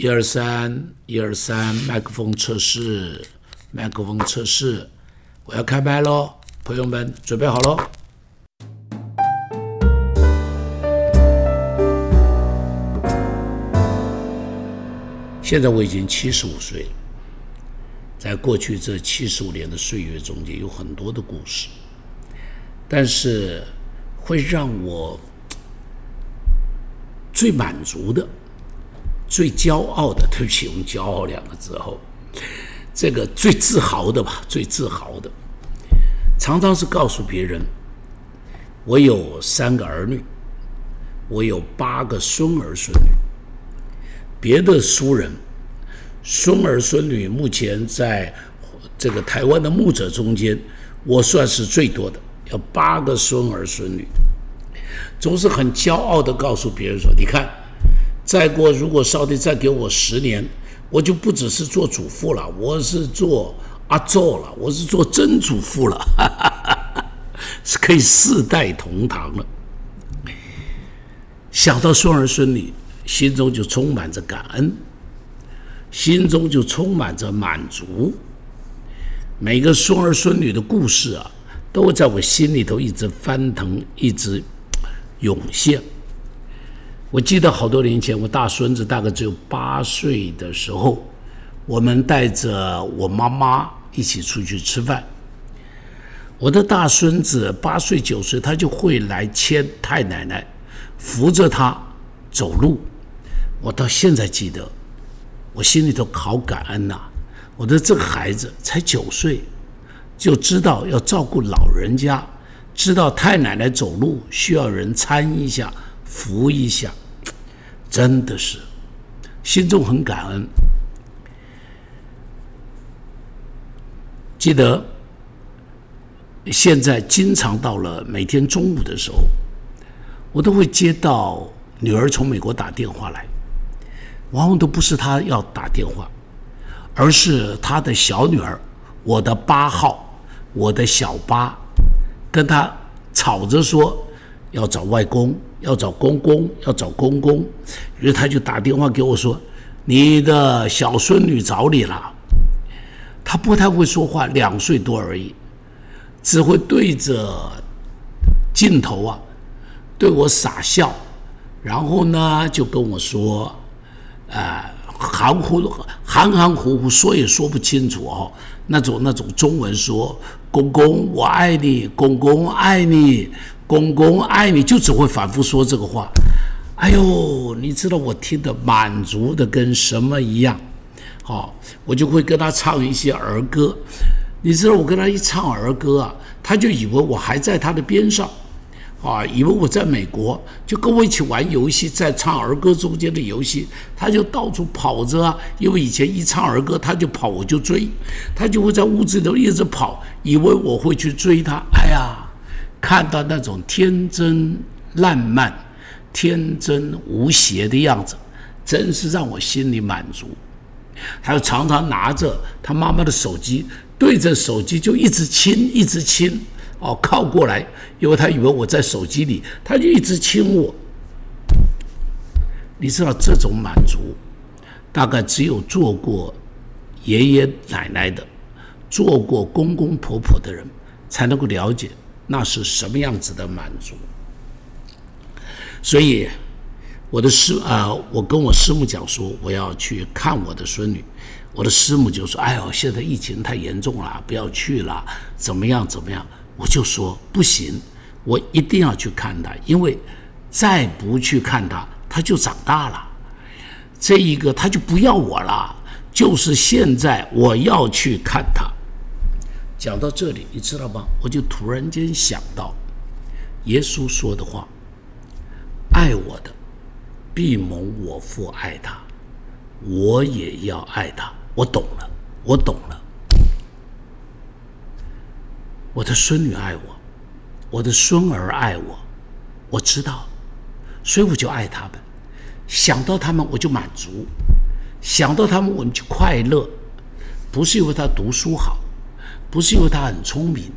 一二三，一二三，麦克风测试，麦克风测试，我要开麦喽，朋友们准备好喽。现在我已经七十五岁了，在过去这七十五年的岁月中间，有很多的故事，但是会让我最满足的。最骄傲的，对不起，用“骄傲”两个字后，这个最自豪的吧，最自豪的，常常是告诉别人，我有三个儿女，我有八个孙儿孙女。别的书人，孙儿孙女目前在这个台湾的牧者中间，我算是最多的，有八个孙儿孙女，总是很骄傲的告诉别人说：“你看。”再过，如果上帝再给我十年，我就不只是做主妇了，我是做阿祖了，我是做曾祖父了，是可以四代同堂了。想到孙儿孙女，心中就充满着感恩，心中就充满着满足。每个孙儿孙女的故事啊，都在我心里头一直翻腾，一直涌现。我记得好多年前，我大孙子大概只有八岁的时候，我们带着我妈妈一起出去吃饭。我的大孙子八岁九岁，他就会来牵太奶奶，扶着他走路。我到现在记得，我心里头好感恩呐！我的这个孩子才九岁，就知道要照顾老人家，知道太奶奶走路需要人搀一下。扶一下，真的是心中很感恩。记得现在经常到了每天中午的时候，我都会接到女儿从美国打电话来，往往都不是她要打电话，而是她的小女儿，我的八号，我的小八，跟她吵着说要找外公。要找公公，要找公公，于是他就打电话给我说：“你的小孙女找你了。”他不太会说话，两岁多而已，只会对着镜头啊对我傻笑，然后呢就跟我说：“啊，含糊含含糊糊，说也说不清楚哦，那种那种中文说，公公我爱你，公公爱你。”公公爱你，就只会反复说这个话。哎呦，你知道我听得满足的跟什么一样？好，我就会跟他唱一些儿歌。你知道我跟他一唱儿歌啊，他就以为我还在他的边上，啊，以为我在美国，就跟我一起玩游戏，在唱儿歌中间的游戏，他就到处跑着啊。因为以前一唱儿歌，他就跑，我就追，他就会在屋子里头一直跑，以为我会去追他。哎呀！看到那种天真烂漫、天真无邪的样子，真是让我心里满足。他就常常拿着他妈妈的手机，对着手机就一直亲，一直亲，哦，靠过来，因为他以为我在手机里，他就一直亲我。你知道这种满足，大概只有做过爷爷奶奶的、做过公公婆婆的人才能够了解。那是什么样子的满足？所以我的师啊，我跟我师母讲说，我要去看我的孙女。我的师母就说：“哎呦，现在疫情太严重了，不要去了，怎么样怎么样？”我就说：“不行，我一定要去看她，因为再不去看她，她就长大了。这一个她就不要我了，就是现在我要去看她。”讲到这里，你知道吗？我就突然间想到，耶稣说的话：“爱我的，必蒙我父爱他，我也要爱他。”我懂了，我懂了。我的孙女爱我，我的孙儿爱我，我知道，所以我就爱他们。想到他们，我就满足；想到他们，我们就快乐。不是因为他读书好。不是因为他很聪明，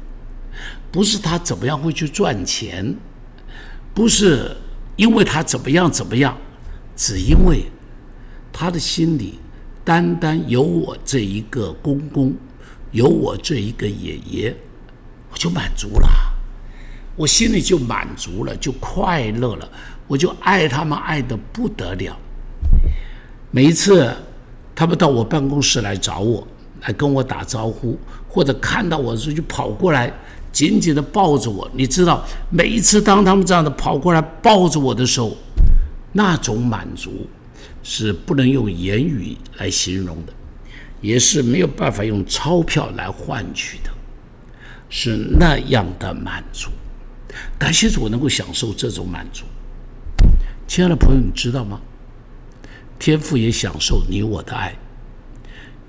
不是他怎么样会去赚钱，不是因为他怎么样怎么样，只因为他的心里单单有我这一个公公，有我这一个爷爷，我就满足了，我心里就满足了，就快乐了，我就爱他们爱的不得了。每一次他们到我办公室来找我，来跟我打招呼，或者看到我时候就跑过来。紧紧的抱着我，你知道，每一次当他们这样的跑过来抱着我的时候，那种满足是不能用言语来形容的，也是没有办法用钞票来换取的，是那样的满足。感谢主，能够享受这种满足。亲爱的朋友，你知道吗？天父也享受你我的爱，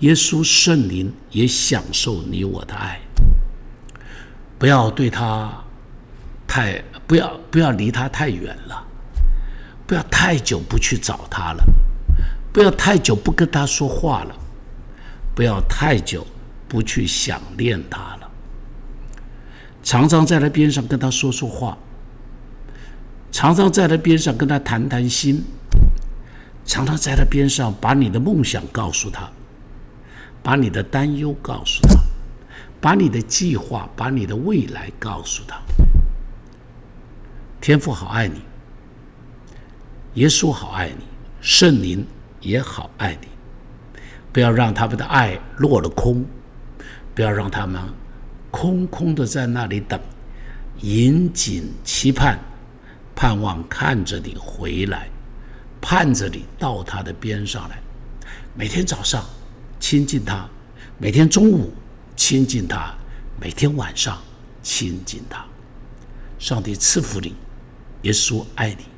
耶稣圣灵也享受你我的爱。不要对他太不要不要离他太远了，不要太久不去找他了，不要太久不跟他说话了，不要太久不去想念他了。常常在他边上跟他说说话，常常在他边上跟他谈谈心，常常在他边上把你的梦想告诉他，把你的担忧告诉他。把你的计划，把你的未来告诉他。天父好爱你，耶稣好爱你，圣灵也好爱你。不要让他们的爱落了空，不要让他们空空的在那里等，引颈期盼，盼望看着你回来，盼着你到他的边上来。每天早上亲近他，每天中午。亲近他，每天晚上亲近他。上帝赐福你，耶稣爱你。